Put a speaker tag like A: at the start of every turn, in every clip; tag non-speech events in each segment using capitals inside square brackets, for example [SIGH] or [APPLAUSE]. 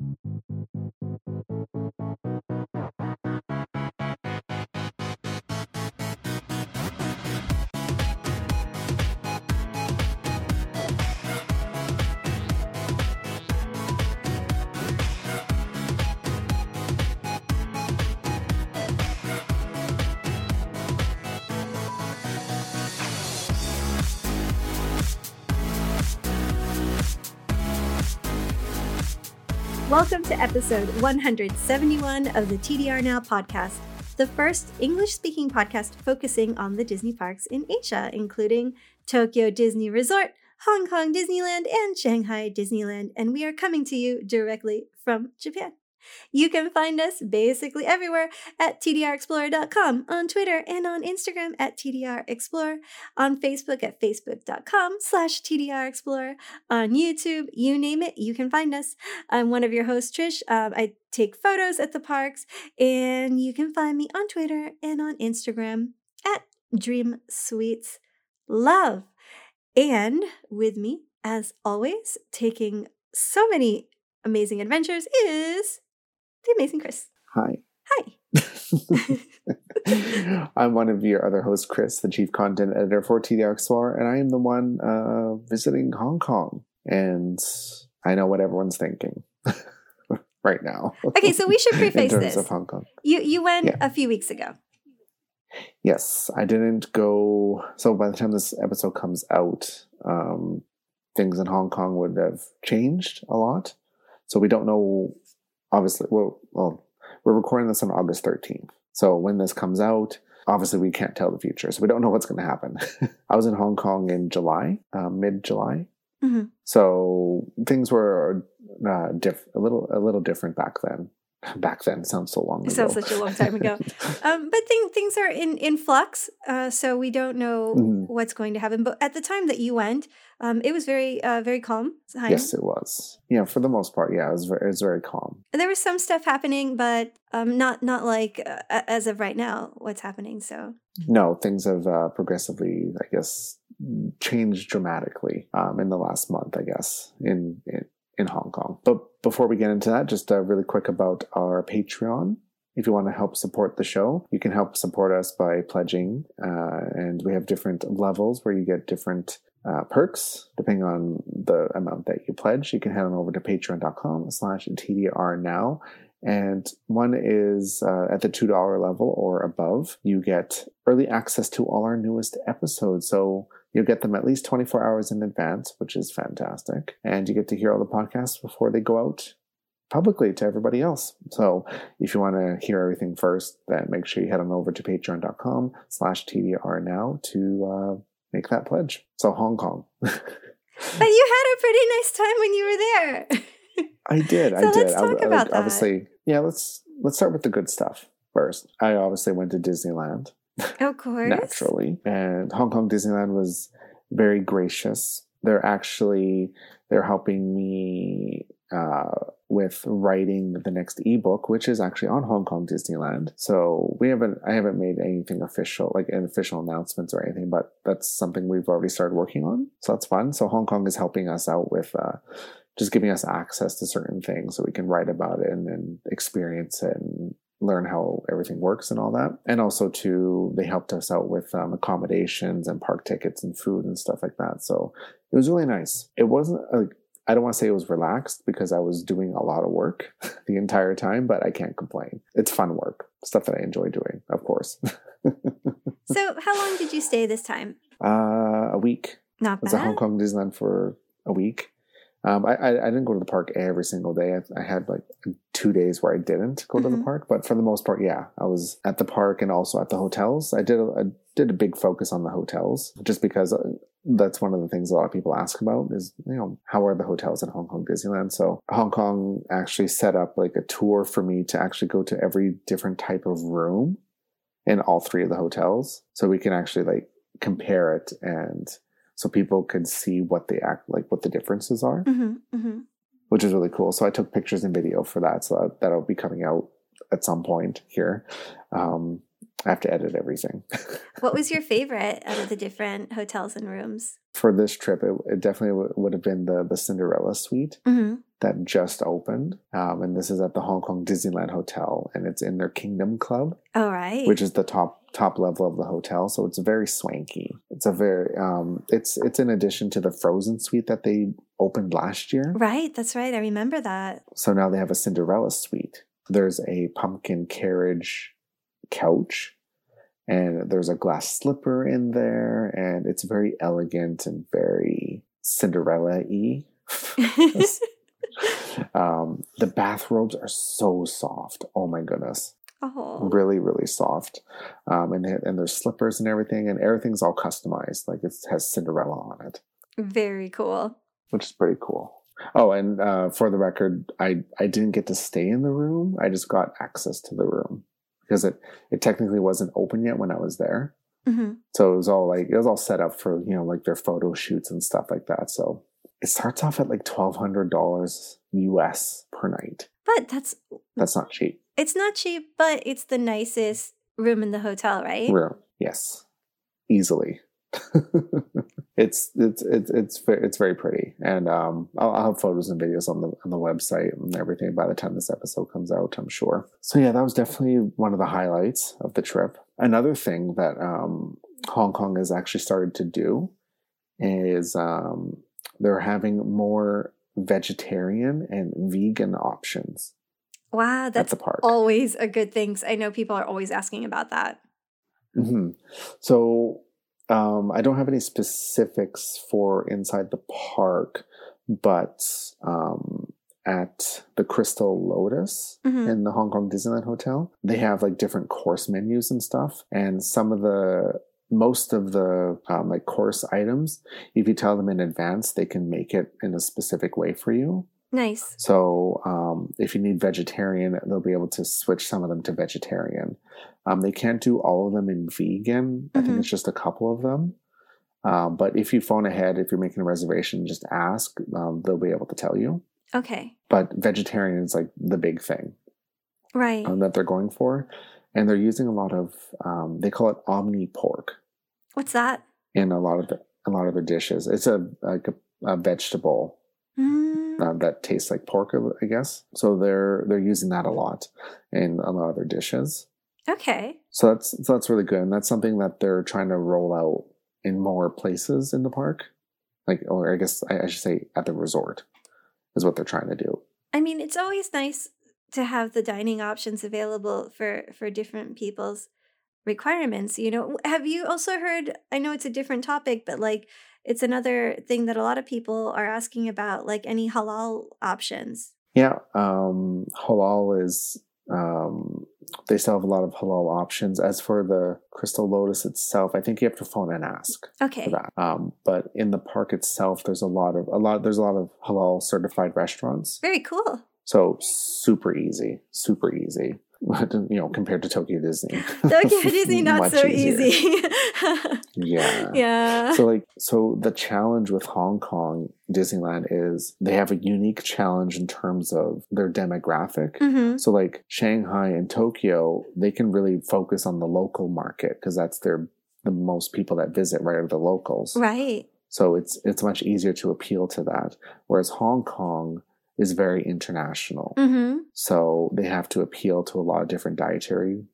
A: Thank you. Welcome to episode 171 of the TDR Now podcast, the first English speaking podcast focusing on the Disney parks in Asia, including Tokyo Disney Resort, Hong Kong Disneyland, and Shanghai Disneyland. And we are coming to you directly from Japan. You can find us basically everywhere at tdrexplorer.com, on Twitter and on Instagram at tdrexplorer, on Facebook at facebook.com slash tdrexplorer, on YouTube, you name it, you can find us. I'm one of your hosts, Trish. Um, I take photos at the parks, and you can find me on Twitter and on Instagram at Dream Sweets Love. And with me, as always, taking so many amazing adventures is the amazing Chris.
B: Hi.
A: Hi. [LAUGHS]
B: I'm one of your other hosts, Chris, the chief content editor for TDR Explorer, and I am the one uh, visiting Hong Kong. And I know what everyone's thinking [LAUGHS] right now.
A: Okay, so we should [LAUGHS] preface
B: in terms
A: this.
B: of Hong Kong.
A: You you went
B: Yeah.
A: a few weeks ago.
B: Yes, I didn't go. So by the time this episode comes out, um, things in Hong Kong would have changed a lot. So we don't know. Obviously, well, well, we're recording this on August 13th. So when this comes out, obviously we can't tell the future. So we don't know what's going to happen. [LAUGHS] I was in Hong Kong in July, uh, mid July.
A: Mhm.
B: So things were uh, diff- a little a little different back then. Back then sounds so long
A: It
B: ago.
A: sounds such a long time ago. [LAUGHS] Um, but thing, things are in, in flux, uh, so we don't know
B: Mhm.
A: what's going to happen. But at the time that you went, um, it was very uh, very calm.
B: Yes, it was. Yeah, for the most part, yeah, it was very, it was very calm.
A: There was some stuff happening, but um, not not like uh, as of right now what's happening. So
B: No, things have uh, progressively, I guess, changed dramatically um, in the last month. I guess in, in in Hong Kong. But before we get into that, just uh, really quick about our Patreon. If you want to help support the show, you can help support us by pledging, uh, and we have different levels where you get different uh, perks depending on the amount that you pledge. You can head on over to patreon.com slash TDR now. And one is uh, at the $2 level or above, you get early access to all our newest episodes. So you'll get them at least 24 hours in advance, which is fantastic. And you get to hear all the podcasts before they go out publicly to everybody else. So if you want to hear everything first, then make sure you head on over to patreon.com slash TDR now to uh, make that pledge. So Hong Kong. [LAUGHS]
A: But you had a pretty nice time when you were there. [LAUGHS]
B: I did. I did.
A: let's talk
B: I-
A: about that.
B: Obviously, yeah. Let's let's start with the good stuff first. I obviously went to Disneyland
A: of course.
B: naturally, and Hong Kong Disneyland was very gracious. They're actually they're helping me uh, with writing the next ebook, which is actually on Hong Kong Disneyland. So we haven't I haven't made anything official, like an official announcements or anything, but that's something we've already started working on. So that's fun. So Hong Kong is helping us out with. Uh, just giving us access to certain things so we can write about it and then experience it and learn how everything works and all that. And also too, they helped us out with um, accommodations and park tickets and food and stuff like that. So it was really nice. It wasn't like I don't want to say it was relaxed because I was doing a lot of work [LAUGHS] the entire time, but I can't complain. It's fun work, stuff that I enjoy doing, of course. [LAUGHS]
A: So how long did you stay this time?
B: uh, a week.
A: Not
B: I was at Hong. Kong Disneyland for a week. Um, I, I I didn't go to the park every single day. I, I had like two days where I didn't go to the
A: Mhm.
B: park, but for the most part, yeah, I was at the park and also at the hotels. I did a, I did a big focus on the hotels just because uh, that's one of the things a lot of people ask about is you know how are the hotels at Hong Kong Disneyland. So Hong Kong actually set up like a tour for me to actually go to every different type of room in all three of the hotels, so we can actually like compare it and so people could see what they act like what the differences are.
A: Hmm hmm
B: which is really cool. So i took pictures and video for that so that, that'll be coming out at some point here. Um, I have to edit everything. [LAUGHS]
A: what was your favorite out of the different hotels and rooms?
B: For this trip, it, it definitely w- would have been the the Cinderella suite
A: Mm-hmm.
B: that just opened, um, and this is at the Hong Kong Disneyland Hotel, and it's in their Kingdom Club,
A: All right.
B: which is the top top level of the hotel. So it's very swanky. It's a very um, it's it's in addition to the Frozen suite that they opened last year.
A: right. That's right. I remember that.
B: So now they have a Cinderella suite. There's a pumpkin carriage couch, and there's a glass slipper in there, and it's very elegant and very Cinderella y. [LAUGHS] um, the bathrobes are so soft. Oh my goodness.
A: oh.
B: Really, really soft. Um, and, and there's slippers and everything, and everything's all customized. Like it has Cinderella on it
A: Very cool.
B: which is pretty cool. Oh, and uh, for the record, I I didn't get to stay in the room. I just got access to the room because it it technically wasn't open yet when I was there.
A: hmm
B: So it was all like it was all set up for you know like their photo shoots and stuff like that. So it starts off at like twelve hundred dollars US per night.
A: But that's
B: That's not cheap.
A: it's not cheap, but it's the nicest room in the hotel, right?
B: Room, yes, easily. [LAUGHS] it's it's it's it's it's very pretty, and um, I'll, I'll have photos and videos on the on the website and everything by the time this episode comes out. I'm sure. So yeah, that was definitely one of the highlights of the trip. Another thing that um, Hong Kong has actually started to do is um, they're having more vegetarian and vegan options
A: Wow,
B: at
A: that's
B: the park.
A: always a good thing. I know people are always asking about that.
B: hmm So um, I don't have any specifics for inside the park, but um, at the Crystal Lotus
A: Mhm.
B: in the Hong Kong Disneyland Hotel, they have like different course menus and stuff. And some of the most of the um, like course items, if you tell them in advance, they can make it in a specific way for you.
A: Nice.
B: So um, if you need vegetarian, they'll be able to switch some of them to vegetarian. Um, they can't do all of them in vegan. I think
A: Mhm.
B: it's just a couple of them. Um, but if you phone ahead, if you're making a reservation, just ask. Um, they'll be able to tell you.
A: Okay.
B: But vegetarian is like the big thing
A: Right.
B: um, that they're going for, and they're using a lot of. Um, they call it omni pork
A: What's that?
B: in a lot of the, a lot of their dishes. It's a like a, a vegetable
A: Mm,
B: uh, that tastes like pork, I guess. So they're they're using that a lot in a lot of their dishes.
A: Okay.
B: So that's so that's really good, and that's something that they're trying to roll out in more places in the park. Like, or I guess I, I should say at the resort is what they're trying to do.
A: I mean, it's always nice to have the dining options available for for different people's requirements. You know, have you also heard? I know it's a different topic, but like it's another thing that a lot of people are asking about, like any halal options.
B: Yeah, um, halal is. Um, they still have a lot of halal options. As for the Crystal Lotus itself, I think you have to phone and ask.
A: Okay.
B: for that. Um, but in the park itself, there's a lot of a lot. There's a lot of halal certified restaurants,
A: Very cool.
B: so super easy, super easy. [LAUGHS] You know, compared to Tokyo Disney. [LAUGHS]
A: Tokyo [LAUGHS] Disney not so
B: easier.
A: easy.
B: Yeah.
A: yeah.
B: So like so the challenge with Hong Kong Disneyland is they have a unique challenge in terms of their demographic.
A: hmm
B: So like Shanghai and Tokyo, they can really focus on the local market because that's their the most people that visit right are the locals.
A: Right.
B: So it's it's much easier to appeal to that. Whereas Hong Kong is very international.
A: hmm
B: So they have to appeal to a lot of different dietary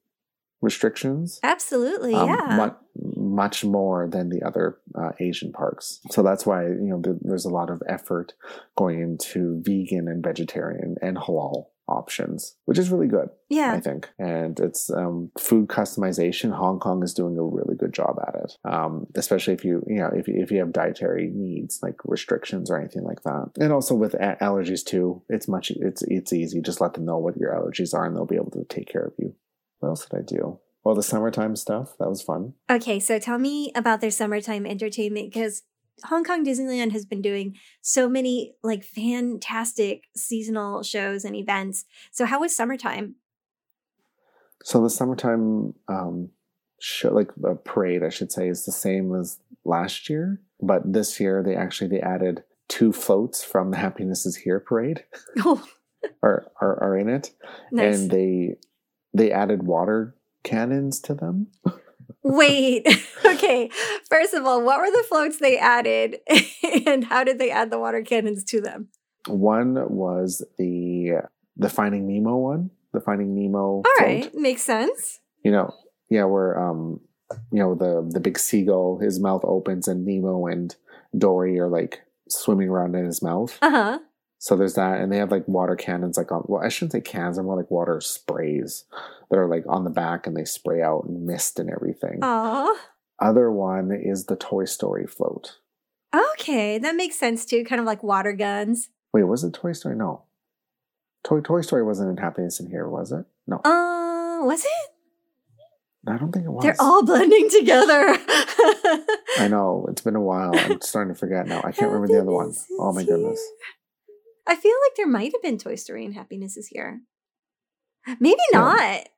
B: restrictions.
A: Absolutely.
B: um,
A: yeah.
B: mu- much more than the other uh, Asian parks. So that's why you know there's a lot of effort going into vegan and vegetarian and halal options, which is really good,
A: yeah.
B: I think. And it's um, food customization. Hong Kong is doing a really good job at it, um, especially if you you know if you, if you have dietary needs like restrictions or anything like that. And also with a- allergies too, it's much it's it's easy. Just let them know what your allergies are, and they'll be able to take care of you. What else did I do? Well, the summertime stuff that was fun.
A: Okay, so tell me about their summertime entertainment because Hong Kong Disneyland has been doing so many like fantastic seasonal shows and events. So how was summertime?
B: So the summertime um, show, like a parade, I should say, is the same as last year, but this year they actually they added two floats from the Happiness is Here parade
A: Oh, [LAUGHS]
B: are are, are in it,
A: nice.
B: and they they added water cannons to them. [LAUGHS]
A: Wait. [LAUGHS] okay. First of all, what were the floats they added [LAUGHS] and how did they add the water cannons to them?
B: One was the the Finding Nemo one, the Finding Nemo.
A: All
B: float.
A: right, makes sense.
B: You know, yeah, where um, you know the the big seagull, his mouth opens and Nemo and Dory are like swimming around in his mouth.
A: Uh-huh.
B: So there's that, and they have like water cannons, like on. Well, I shouldn't say cans; they're more like water sprays that are like on the back, and they spray out mist and everything.
A: Aw.
B: Other one is the Toy Story float.
A: Okay, that makes sense too. Kind of like water guns.
B: Wait, was it Toy Story? No. Toy Toy Story wasn't in Happiness in Here, was it? No,
A: Uh, was it?
B: I don't think it was.
A: They're all blending together. [LAUGHS]
B: I know it's been a while. I'm starting to forget now. I can't [LAUGHS] remember the other one. Oh my goodness.
A: I feel like there might have been Toy Story and Happiness is Here. Maybe
B: Yeah.
A: not.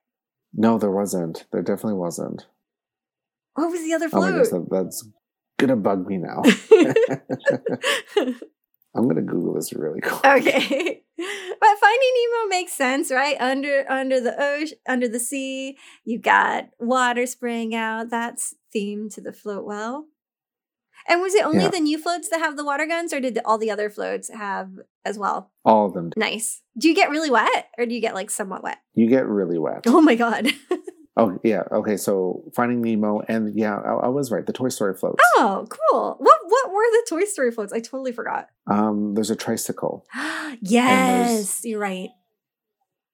B: No, there wasn't. There definitely wasn't.
A: What was the other
B: Oh my
A: float?
B: that, that's gonna bug me now. [LAUGHS] [LAUGHS] I'm gonna Google this really quick.
A: okay. [LAUGHS] But Finding Nemo makes sense, right? Under under the ocean, under the sea, you got water spraying out. That's theme to the float well. And was it only
B: Yeah.
A: the new floats that have the water guns, or did all the other floats have as well?
B: All of them.
A: Nice. Do you get really wet, or do you get like somewhat wet?
B: You get really wet.
A: Oh my god. [LAUGHS]
B: Oh yeah. Okay. So Finding Nemo, and yeah, I, I was right. The Toy Story floats.
A: oh, cool. What what were the Toy Story floats? I totally forgot.
B: Um, there's a tricycle. [GASPS]
A: yes, you're right.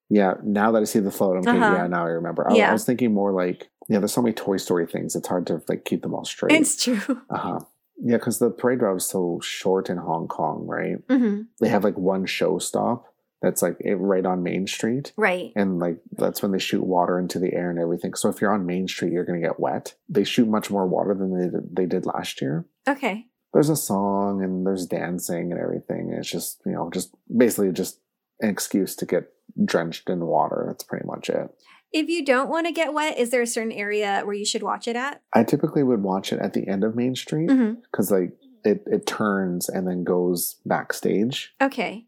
B: Yeah. Now that I see the float, I'm thinking,
A: Uh-huh.
B: yeah. Now I remember. I,
A: Yeah.
B: I was thinking more like, yeah. There's so many Toy Story things. It's hard to like keep them all straight.
A: It's true.
B: Uh huh. Yeah, because the parade route is so short in Hong Kong, right?
A: hmm
B: They have like one show stop that's like right on Main Street.
A: Right.
B: And like that's when they shoot water into the air and everything. So if you're on Main Street, you're going to get wet. They shoot much more water than they did, they did last year.
A: Okay.
B: There's a song and there's dancing and everything. It's just you know just basically just an excuse to get drenched in water. That's pretty much it.
A: If you don't want to get wet, is there a certain area where you should watch it at?
B: I typically would watch it at the end of Main Street
A: Mm-hmm.
B: because like it it turns and then goes backstage.
A: Okay.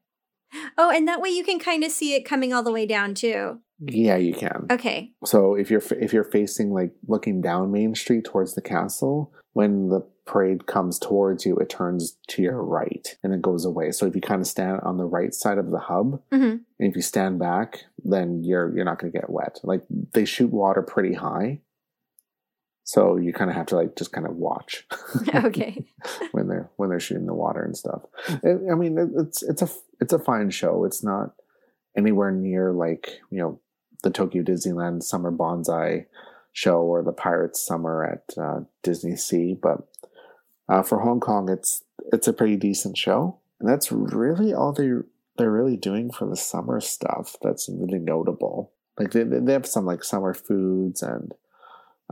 A: Oh, and that way you can kind of see it coming all the way down too.
B: Yeah, you can.
A: Okay.
B: So if you're if you're facing like looking down Main Street towards the castle, when the parade comes towards you, it turns to your right and it goes away. So if you kind of stand on the right side of the hub,
A: hmm
B: and if you stand back, then you're you're not going to get wet. Like they shoot water pretty high, so you kind of have to like just kind of watch [LAUGHS]
A: okay. [LAUGHS]
B: when they're when they're shooting the water and stuff. It, I mean, it, it's it's a it's a fine show. It's not anywhere near like you know the Tokyo Disneyland Summer Bonsai show or the Pirates Summer at uh, Disney Sea, but uh, for Hong Kong, it's it's a pretty decent show, and that's really all they they're really doing for the summer stuff. That's really notable. Like they they have some like summer foods and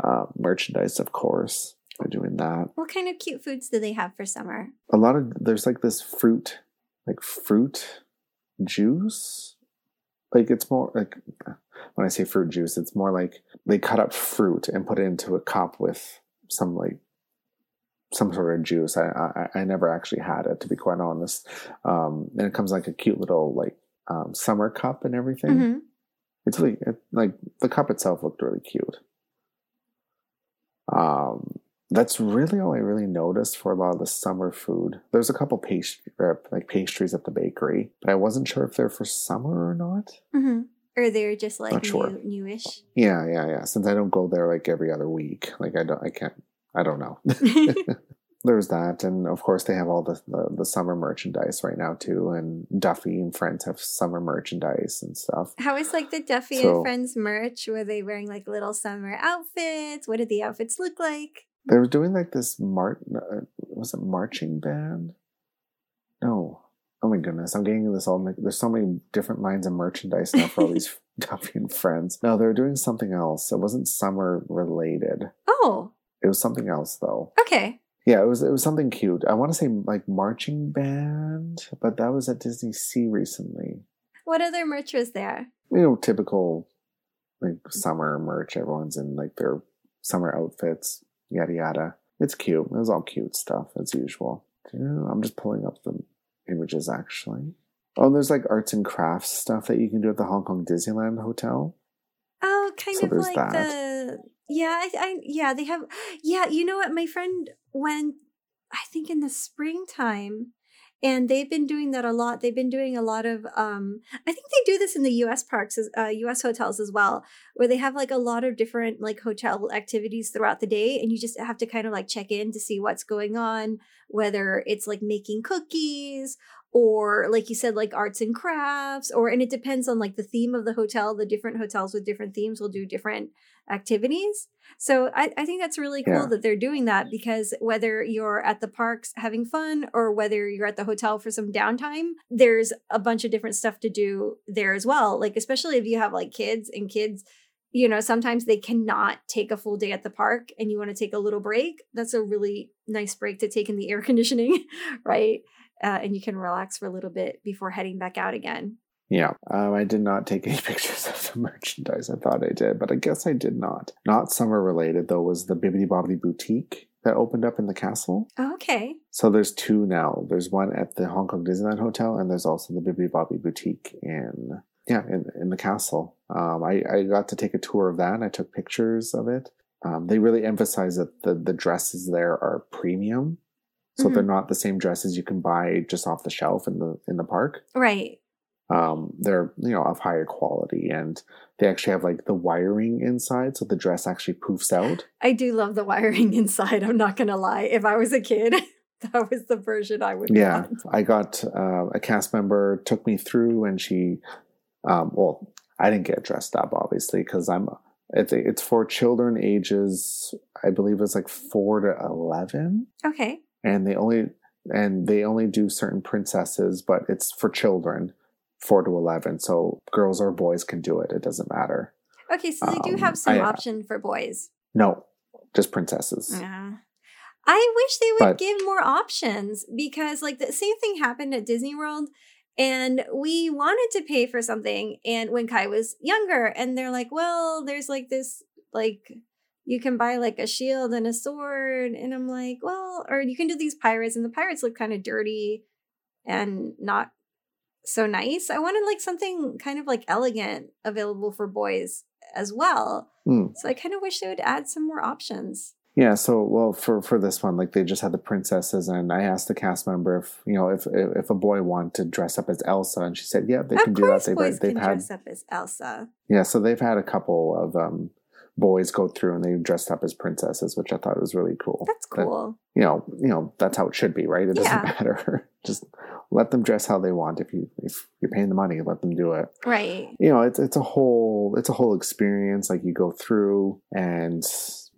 B: uh, merchandise, of course. They're doing that
A: What kind of cute foods do they have for summer?
B: a lot of there's like this fruit like fruit juice like it's more like when i say fruit juice it's more like they cut up fruit and put it into a cup with some like some sort of juice i i, I never actually had it to be quite honest um and it comes like a cute little like um, summer cup and everything
A: hmm
B: it's really it, like the cup itself looked really cute. Um, that's really all I really noticed for a lot of the summer food. There's a couple pastry, like pastries at the bakery, but I wasn't sure if they're for summer or not.
A: hmm Or they're just like
B: Not sure.
A: new, newish.
B: Yeah, yeah, yeah. Since I don't go there like every other week, like I don't, I can't, I don't know. [LAUGHS] [LAUGHS] There's that, and of course they have all the, the the summer merchandise right now too. And Duffy and friends have summer merchandise and stuff.
A: How is like the Duffy
B: So-
A: and Friends merch? Were they wearing like little summer outfits? What did the outfits look like?
B: They were doing like this mart. Uh, was it marching band? Oh my goodness! I'm getting this all. There's so many different lines of merchandise now for all these [LAUGHS] [LAUGHS] Duffy and friends. No, they're doing something else. It wasn't summer related.
A: Oh,
B: It was something else though.
A: okay.
B: Yeah, it was. It was something cute. I want to say like marching band, but that was at Disney Sea recently.
A: What other merch was there?
B: You know, typical like summer merch. Everyone's in like their summer outfits. Yada yada. It's cute. It was all cute stuff as usual. I'm just pulling up the images actually. Oh, and there's like arts and crafts stuff that you can do at the Hong Kong Disneyland Hotel.
A: Oh, kind
B: So
A: of
B: there's
A: like
B: that.
A: the yeah, I, I yeah, they have yeah, you know what? My friend went I think in the springtime and they've been doing that a lot. They've been doing a lot of um I think they do this in the US parks uh, US hotels as well, where they have like a lot of different like hotel activities throughout the day and you just have to kind of like check in to see what's going on, whether it's like making cookies or like you said like arts and crafts or and it depends on like the theme of the hotel the different hotels with different themes will do different activities. So i, I think that's really cool
B: Yeah.
A: that they're doing that because whether you're at the parks having fun or whether you're at the hotel for some downtime there's a bunch of different stuff to do there as well. Like especially if you have like kids and kids you know sometimes they cannot take a full day at the park and you want to take a little break that's a really nice break to take in the air conditioning [LAUGHS] right uh, and you can relax for a little bit before heading back out again.
B: Yeah, um, I did not take [LAUGHS] any pictures of the merchandise. I thought I did, but I guess I did not. Not summer related though. Was the Bibbidi Bobbidi Boutique that opened up in the castle?
A: Okay.
B: So there's two now. There's one at the Hong Kong Disneyland Hotel, and there's also the Bibbidi Bobbidi Boutique in yeah in in the castle. Um, I I got to take a tour of that. and I took pictures of it. Um, they really emphasize that the the dresses there are premium, so
A: Mhm.
B: they're not the same dresses you can buy just off the shelf in the in the park.
A: Right.
B: Um, they're you know of higher quality, and they actually have like the wiring inside, so the dress actually poofs out.
A: I do love the wiring [LAUGHS] inside. I'm not going to lie. If I was a kid, [LAUGHS] that was the version I would
B: Yeah,
A: want.
B: I got uh, a cast member took me through, and she, um, well, I didn't get dressed up obviously because I'm. It's it's for children ages, I believe it's like four to eleven,
A: Okay.
B: And they only and they only do certain princesses, but it's for children, four to eleven. So girls or boys can do it. It doesn't matter.
A: Okay. So they do
B: Um,
A: have some
B: I-
A: option for boys.
B: No, just princesses.
A: Yeah. I wish they would
B: But-
A: give more options because, like, the same thing happened at Disney World. And we wanted to pay for something. And when Kai was younger, and they're like, well, there's like this, like, you can buy like a shield and a sword. And I'm like, well, or you can do these pirates. And the pirates look kind of dirty and not so nice. I wanted like something kind of like elegant available for boys as well.
B: Mm.
A: So I kind of wish they would add some more options.
B: Yeah, so well for for this one, like they just had the princesses, and I asked the cast member if you know if if, a boy wanted to dress up as Elsa, and she said, yeah, they
A: of
B: can do that. They've
A: boys
B: they've
A: can
B: had
A: dress up as Elsa.
B: yeah, so they've had a couple of um boys go through and they dressed up as princesses, which I thought was really cool.
A: That's
B: That-
A: cool.
B: you know, you know that's how it should be, right? It doesn't
A: Yeah.
B: matter. [LAUGHS] just let them dress how they want. If you if you're paying the money, let them do it.
A: Right.
B: you know it's it's a whole it's a whole experience like you go through and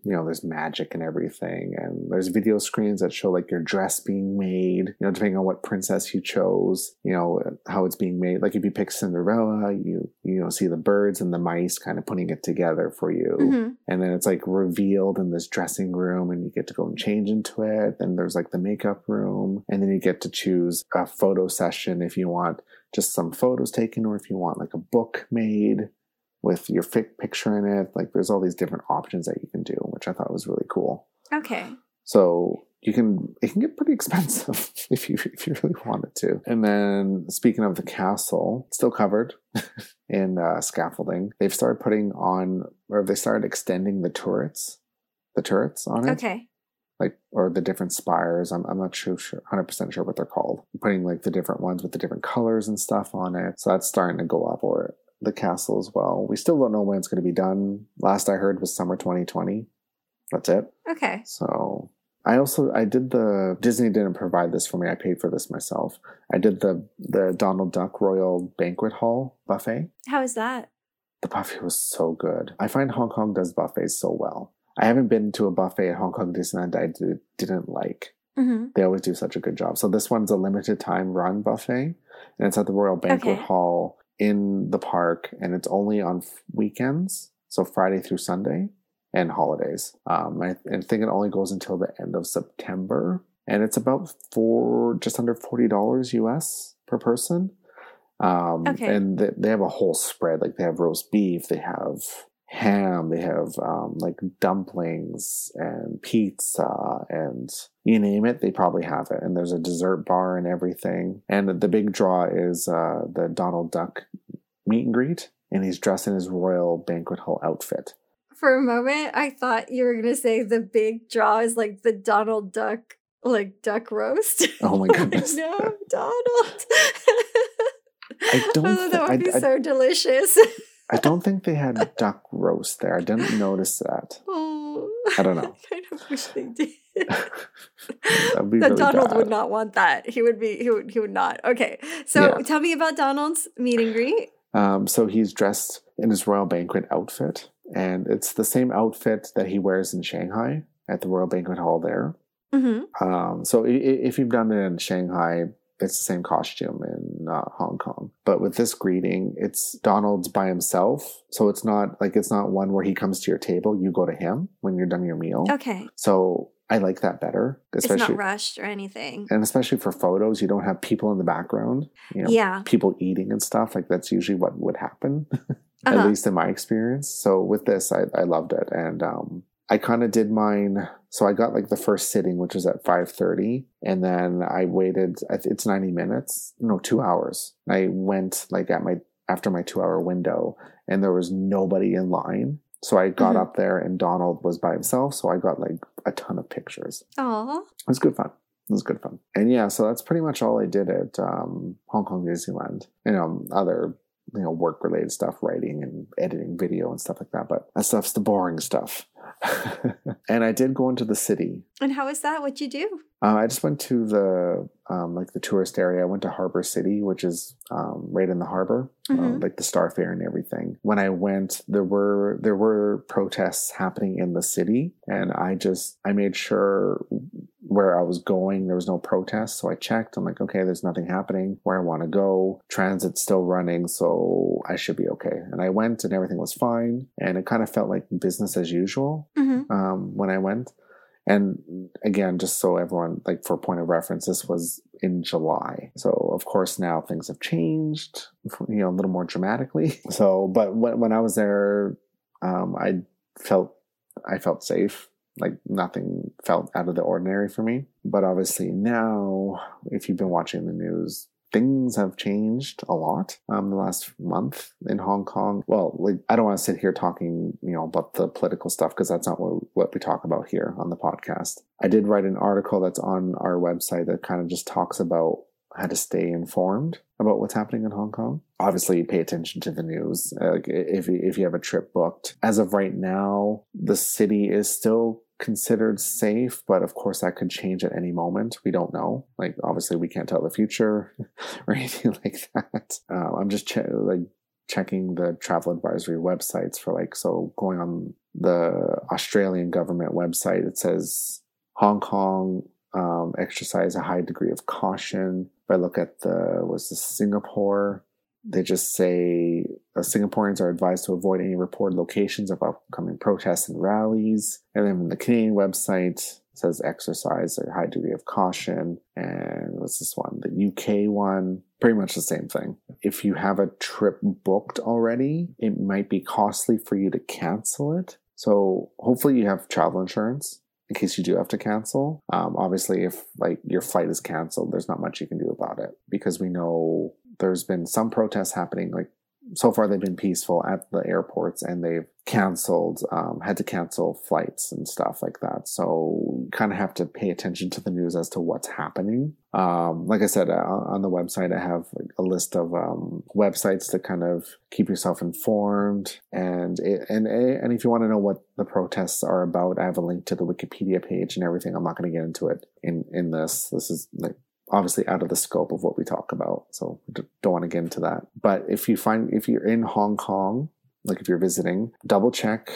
B: you know there's magic and everything and there's video screens that show like your dress being made you know depending on what princess you chose you know how it's being made. Like if you pick cinderella you you know see the birds and the mice kind of putting it together for you.
A: Mhm.
B: and then it's like revealed in this dressing room and you get to go and change into it. Then there's like the makeup room and then you get to choose a photo session if you want just some photos taken or if you want like a book made with your picture in it like there's all these different options that you can do which i thought was really cool
A: Okay.
B: so you can it can get pretty [LAUGHS] expensive if you if you really wanted to. And then speaking of the castle, still covered [LAUGHS] in uh, scaffolding. They've started putting on or they started extending the turrets, the turrets on it,
A: Okay.
B: like or the different spires. I'm I'm not sure hundred percent sure what they're called. Putting like the different ones with the different colors and stuff on it. So that's starting to go up or the castle as well. We still don't know when it's going to be done. Last I heard was summer 2020. That's it.
A: Okay.
B: So I also I did the Disney didn't provide this for me. I paid for this myself. I did the the Donald Duck Royal Banquet Hall buffet.
A: How is that?
B: The buffet was so good. I find Hong Kong does buffets so well. I haven't been to a buffet at Hong Kong Disneyland I did, didn't like.
A: hmm
B: They always do such a good job. So this one's a limited time run buffet, and it's at the Royal Banquet
A: Okay.
B: Hall in the park, and it's only on f- weekends, so Friday through Sunday and holidays. Um, I, I think it only goes until the end of September, and it's about four, just under forty dollars US per person. Um,
A: Okay.
B: And they, they have a whole spread. Like they have roast beef, they have ham, they have um, like dumplings and pizza, and you name it, they probably have it. And there's a dessert bar and everything. And the big draw is uh, the Donald Duck meet and greet and he's dressed in his royal banquet hall outfit.
A: For a moment, I thought you were gonna say the big draw is like the Donald Duck, like duck roast.
B: Oh my [LAUGHS] goodness!
A: no, Donald. [LAUGHS]
B: I don't.
A: Oh, that would be
B: I,
A: so delicious.
B: I, don't think they had duck roast there. I didn't notice that.
A: oh,
B: I don't know. [LAUGHS]
A: I kind of wish they did. [LAUGHS] That
B: really
A: Donald
B: bad.
A: would not want that. He would be. He would. He would not. Okay. So
B: Yeah.
A: tell me about Donald's meet and greet.
B: Um, so he's dressed in his royal banquet outfit, and it's the same outfit that he wears in Shanghai at the Royal Banquet Hall there.
A: Mm-hmm.
B: Um, so if you've done it in Shanghai, it's the same costume in uh, Hong Kong. But with this greeting, it's Donald's by himself. So it's not like it's not one where he comes to your table, you go to him when you're done your meal.
A: Okay.
B: So I like that better,
A: It's
B: especially
A: not rushed or anything.
B: and especially for photos, you don't have people in the background. You know,
A: Yeah.
B: people eating and stuff. Like that's usually what would happen, [LAUGHS]
A: Uh-huh.
B: at least in my experience. So with this, I, I loved it, and um, I kind of did mine. So I got like the first sitting, which was at five thirty, and then I waited. It's ninety minutes, no, two hours. I went like at my after my two hour window, and there was nobody in line. So I got
A: Mhm.
B: up there, and Donald was by himself. So I got like a ton of pictures.
A: Aw.
B: It was good fun. It was good fun. And yeah, so that's pretty much all I did at um, Hong Kong Disneyland. You know, other you know work related stuff, writing and editing video and stuff like that. But that stuff's the boring stuff. [LAUGHS] and I did go into the city.
A: And how is that? What'd you do?
B: Uh, I just went to the um, like the tourist area. I went to Harbor City, which is um, right in the harbor, uh,
A: Mhm.
B: like the Star Ferry and everything. When I went, there were there were protests happening in the city, and I just I made sure where I was going there was no protest. So I checked. I'm like, okay, there's nothing happening where I want to go. Transit's still running, so I should be okay. And I went, and everything was fine, and it kind of felt like business as usual
A: Mm-hmm.
B: um, when I went. And again, just so everyone, like for point of reference, this was in July. So of course now things have changed, you know, a little more dramatically. [LAUGHS] So, but when, when I was there, um, I felt, I felt safe. Like nothing felt out of the ordinary for me. But obviously now, if you've been watching the news, things have changed a lot um the last month in Hong Kong. Well, like I don't want to sit here talking, you know, about the political stuff because that's not what, what we talk about here on the podcast. I did write an article that's on our website that kind of just talks about how to stay informed about what's happening in Hong Kong. Obviously, pay attention to the news. Uh, if you, if you have a trip booked, as of right now, the city is still considered safe, but of course that could change at any moment. We don't know. Like obviously, we can't tell the future [LAUGHS] or anything like that. Uh, I'm just like checking the travel advisory websites for like so going on the Australian government website. It says Hong Kong um, exercise a high degree of caution. I look at the was the Singapore, they just say uh, Singaporeans are advised to avoid any reported locations of upcoming protests and rallies. And then the Canadian website says exercise a high degree of caution. And what's this one? The UK one, pretty much the same thing. If you have a trip booked already, it might be costly for you to cancel it. So hopefully you have travel insurance in case you do have to cancel. Um, obviously, if like your flight is canceled, there's not much you can do about it because we know there's been some protests happening. Like so far, they've been peaceful at the airports, and they've canceled, um, had to cancel flights and stuff like that. So you kind of have to pay attention to the news as to what's happening. Um, like I said, uh, on the website, I have a list of um, websites to kind of keep yourself informed. And it, and and if you want to know what the protests are about, I have a link to the Wikipedia page and everything. I'm not going to get into it in in this. This is like obviously out of the scope of what we talk about, so don't want to get into that. But if you find if you're in Hong Kong, like if you're visiting, double check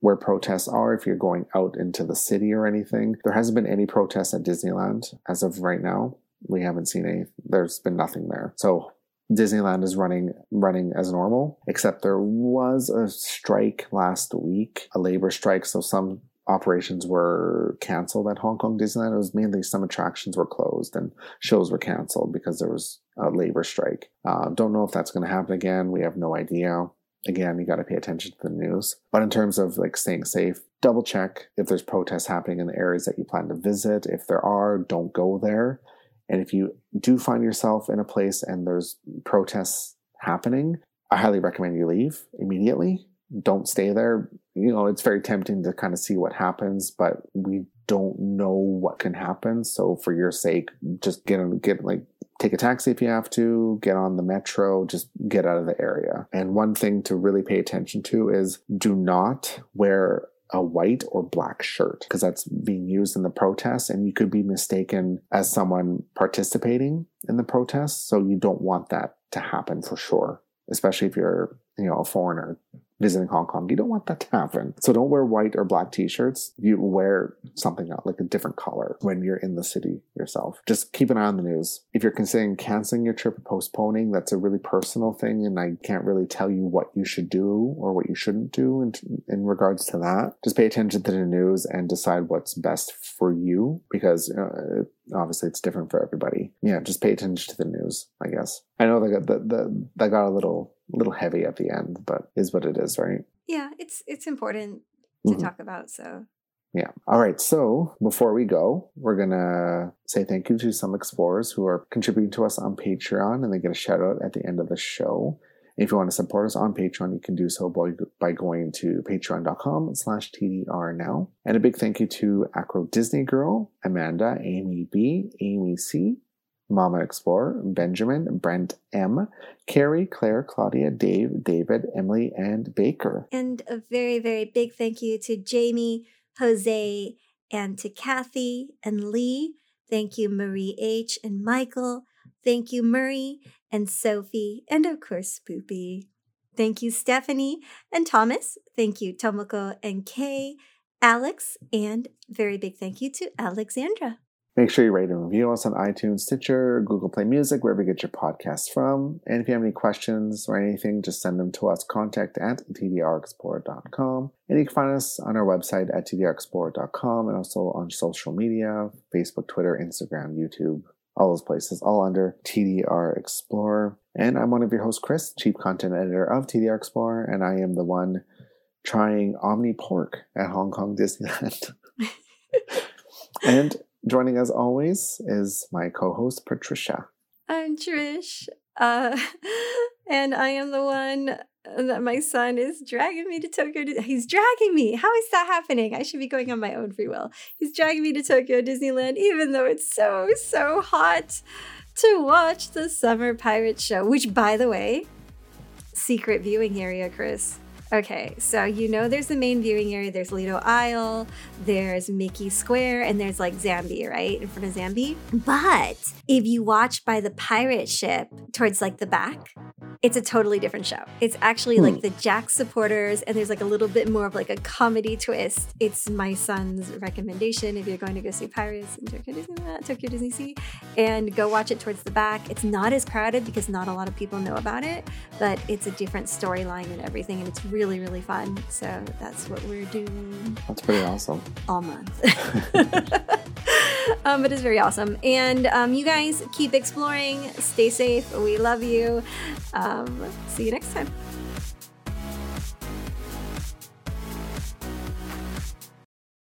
B: where protests are if you're going out into the city or anything. There hasn't been any protests at Disneyland as of right now. We haven't seen any. There's been nothing there. So Disneyland is running running as normal, except there was a strike last week, a labor strike. So some operations were canceled at Hong Kong Disneyland. It was mainly some attractions were closed and shows were canceled because there was a labor strike. Uh, don't know if that's going to happen again. We have no idea again, you got to pay attention to the news. But in terms of like staying safe, double check if there's protests happening in the areas that you plan to visit. If there are, don't go there. And if you do find yourself in a place and there's protests happening, I highly recommend you leave immediately. Don't stay there. You know, it's very tempting to kind of see what happens, but we don't know what can happen. So for your sake, just get on, get like take a taxi if you have to, get on the metro, just get out of the area. And one thing to really pay attention to is do not wear a white or black shirt because that's being used in the protest and you could be mistaken as someone participating in the protest. So you don't want that to happen for sure, especially if you're, you know, a foreigner visiting Hong Kong. You don't want that to happen. So don't wear white or black t-shirts. You wear something like a different color when you're in the city yourself. Just keep an eye on the news. If you're considering canceling your trip or postponing, that's a really personal thing. And I can't really tell you what you should do or what you shouldn't do in, in regards to that. Just pay attention to the news and decide what's best for you because uh, obviously it's different for everybody. Yeah, just pay attention to the news, I guess. I know that got, the, that got a little a little heavy at the end, but is what it is, right?
A: Yeah, it's it's important to mm-hmm. talk about. So
B: yeah. All right. So before we go, we're gonna say thank you to some explorers who are contributing to us on Patreon, and they get a shout out at the end of the show. If you want to support us on Patreon, you can do so by, by going to patreon.com slash TDR now. And a big thank you to Acro Disney Girl, Amanda, Amy B, Amy C, Mama Explorer, Benjamin, Brent M, Carrie, Claire, Claudia, Dave, David, Emily, and Baker.
A: And a very, very big thank you to Jamie, Jose, and to Kathy and Lee. Thank you, Marie H. and Michael. Thank you, Murray and Sophie, and of course, Spoopy. Thank you, Stephanie and Thomas. Thank you, Tomoko and Kay, Alex, and very big thank you to Alexandra.
B: Make sure you rate and review us on iTunes, Stitcher, Google Play Music, wherever you get your podcasts from. And if you have any questions or anything, just send them to us, contact at tdrexplorer.com. And you can find us on our website at tdrexplorer.com and also on social media, Facebook, Twitter, Instagram, YouTube, all those places, all under TDR Explorer. And I'm one of your hosts, Chris, Chief Content Editor of TDR Explorer, and I am the one trying Omni Pork at Hong Kong Disneyland. [LAUGHS] and Joining as always is my co-host Patricia.
A: I'm Trish, uh, [LAUGHS] and I am the one that my son is dragging me to Tokyo. He's dragging me. How is that happening? I should be going on my own free will. He's dragging me to Tokyo Disneyland, even though it's so so hot, to watch the Summer Pirate Show. Which, by the way, secret viewing area, Chris. Okay, so you know there's the main viewing area, there's Lido Isle, there's Mickey Square, and there's like Zambi, right? In front of Zambi. But if you watch by the pirate ship towards like the back, it's a totally different show. It's actually hmm. like the Jack supporters, and there's like a little bit more of like a comedy twist. It's my son's recommendation if you're going to go see Pirates in Tokyo Disney, Tokyo Disney Sea, and go watch it towards the back. It's not as crowded because not a lot of people know about it, but it's a different storyline and everything, and it's really, really fun. So that's what we're doing.
B: That's pretty awesome.
A: All month. [LAUGHS] [LAUGHS] um, it is very awesome. And um, you guys keep exploring, stay safe. We love you. Um, see you next time.